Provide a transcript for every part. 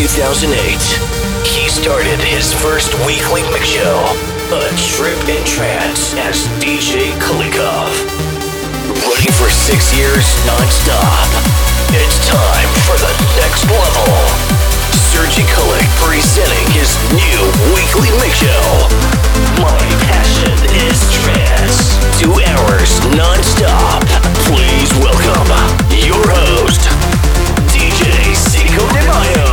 2008, he started his first weekly mix show, A Trip in Trance, as DJ Kulikov. Running for six years non-stop, it's time for the next level. Sergi Kulik presenting his new weekly mix show. My passion is trance. Two hours non-stop. Please welcome your host, DJ Seco de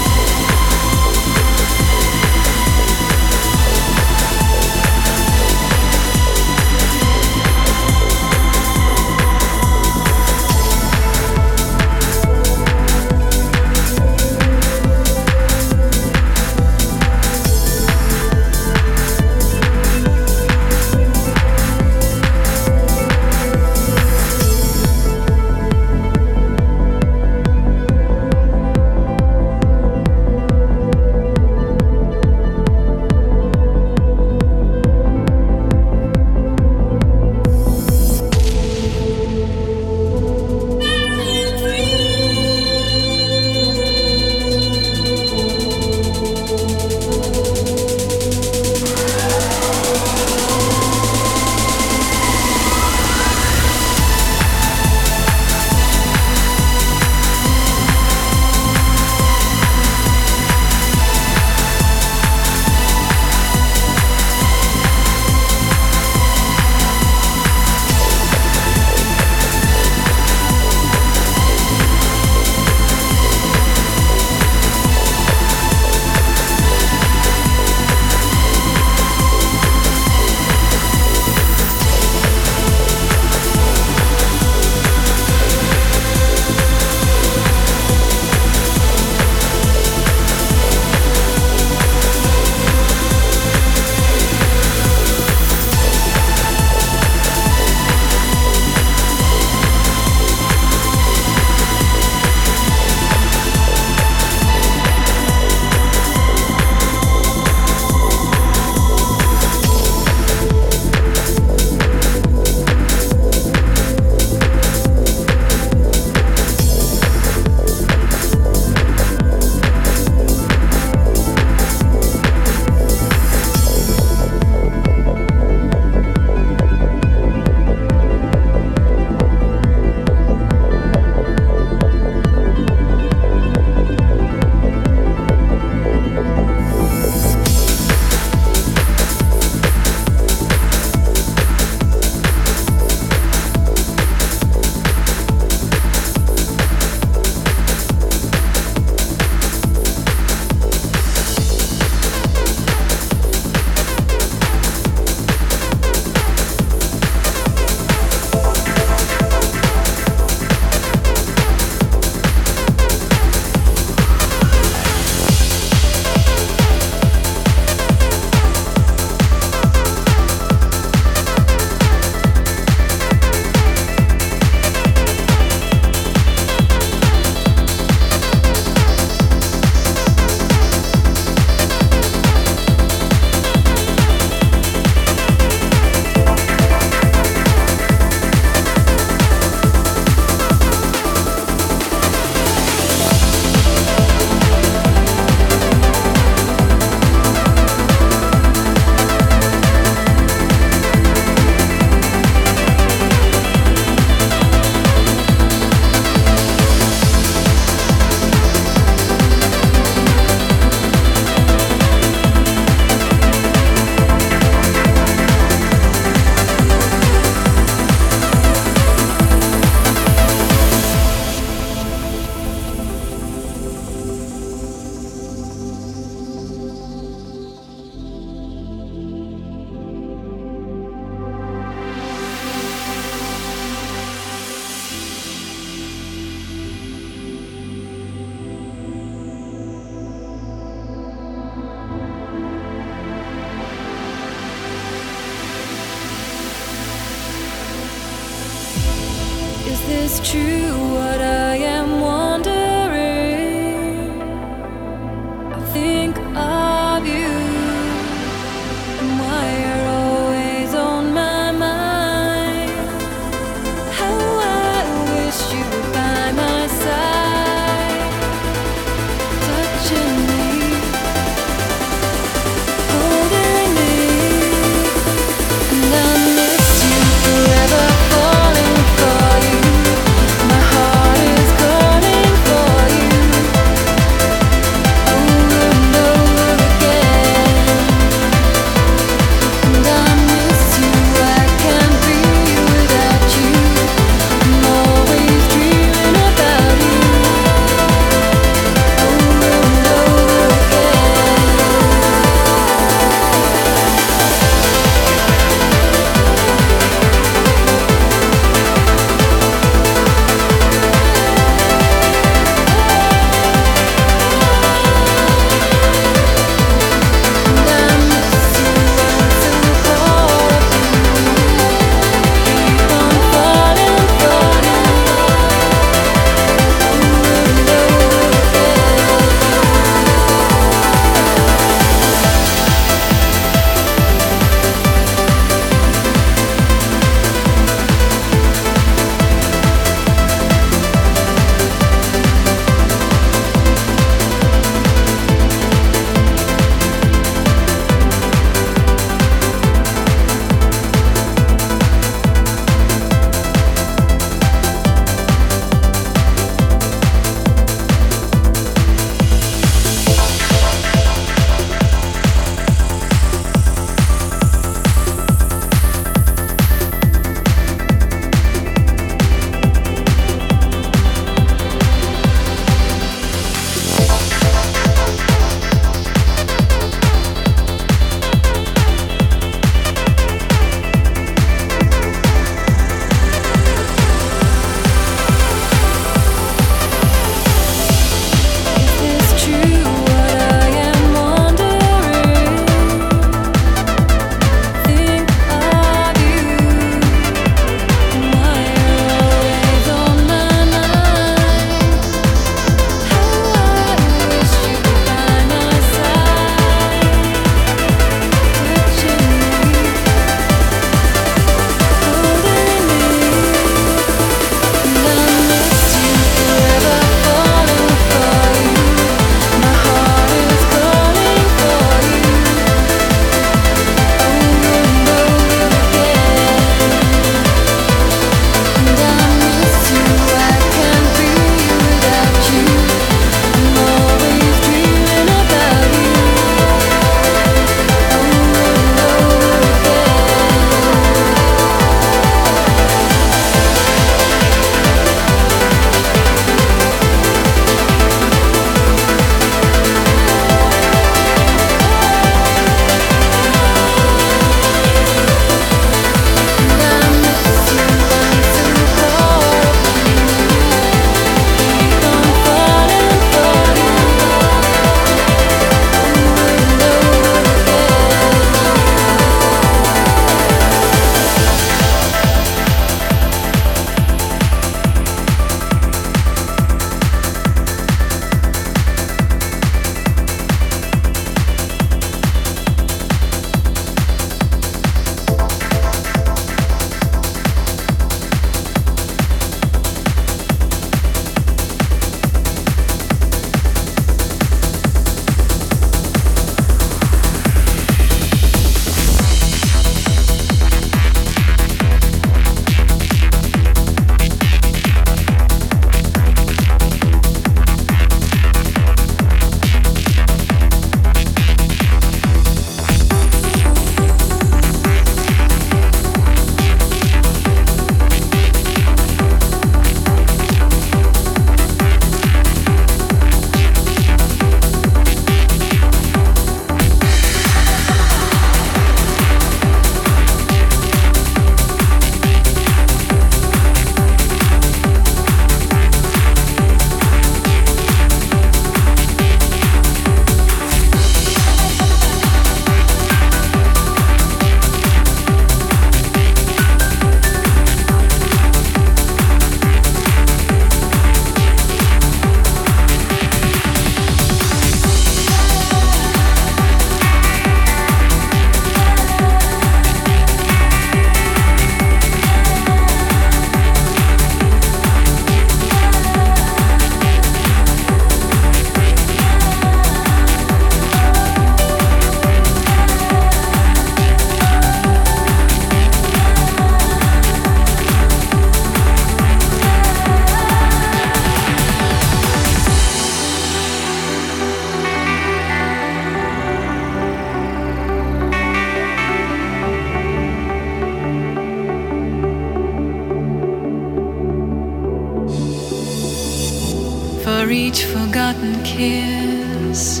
each forgotten kiss,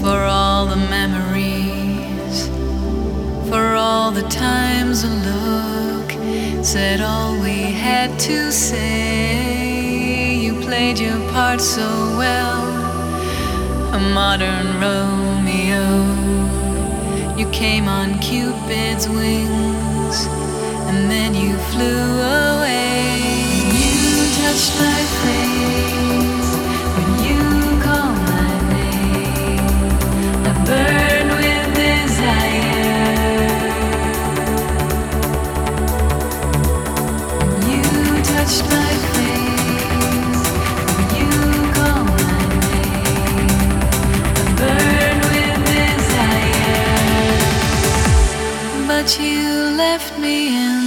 for all the memories, for all the times a look said all we had to say. You played your part so well, a modern Romeo. You came on Cupid's wings, and then you flew away. You touched my face But you left me in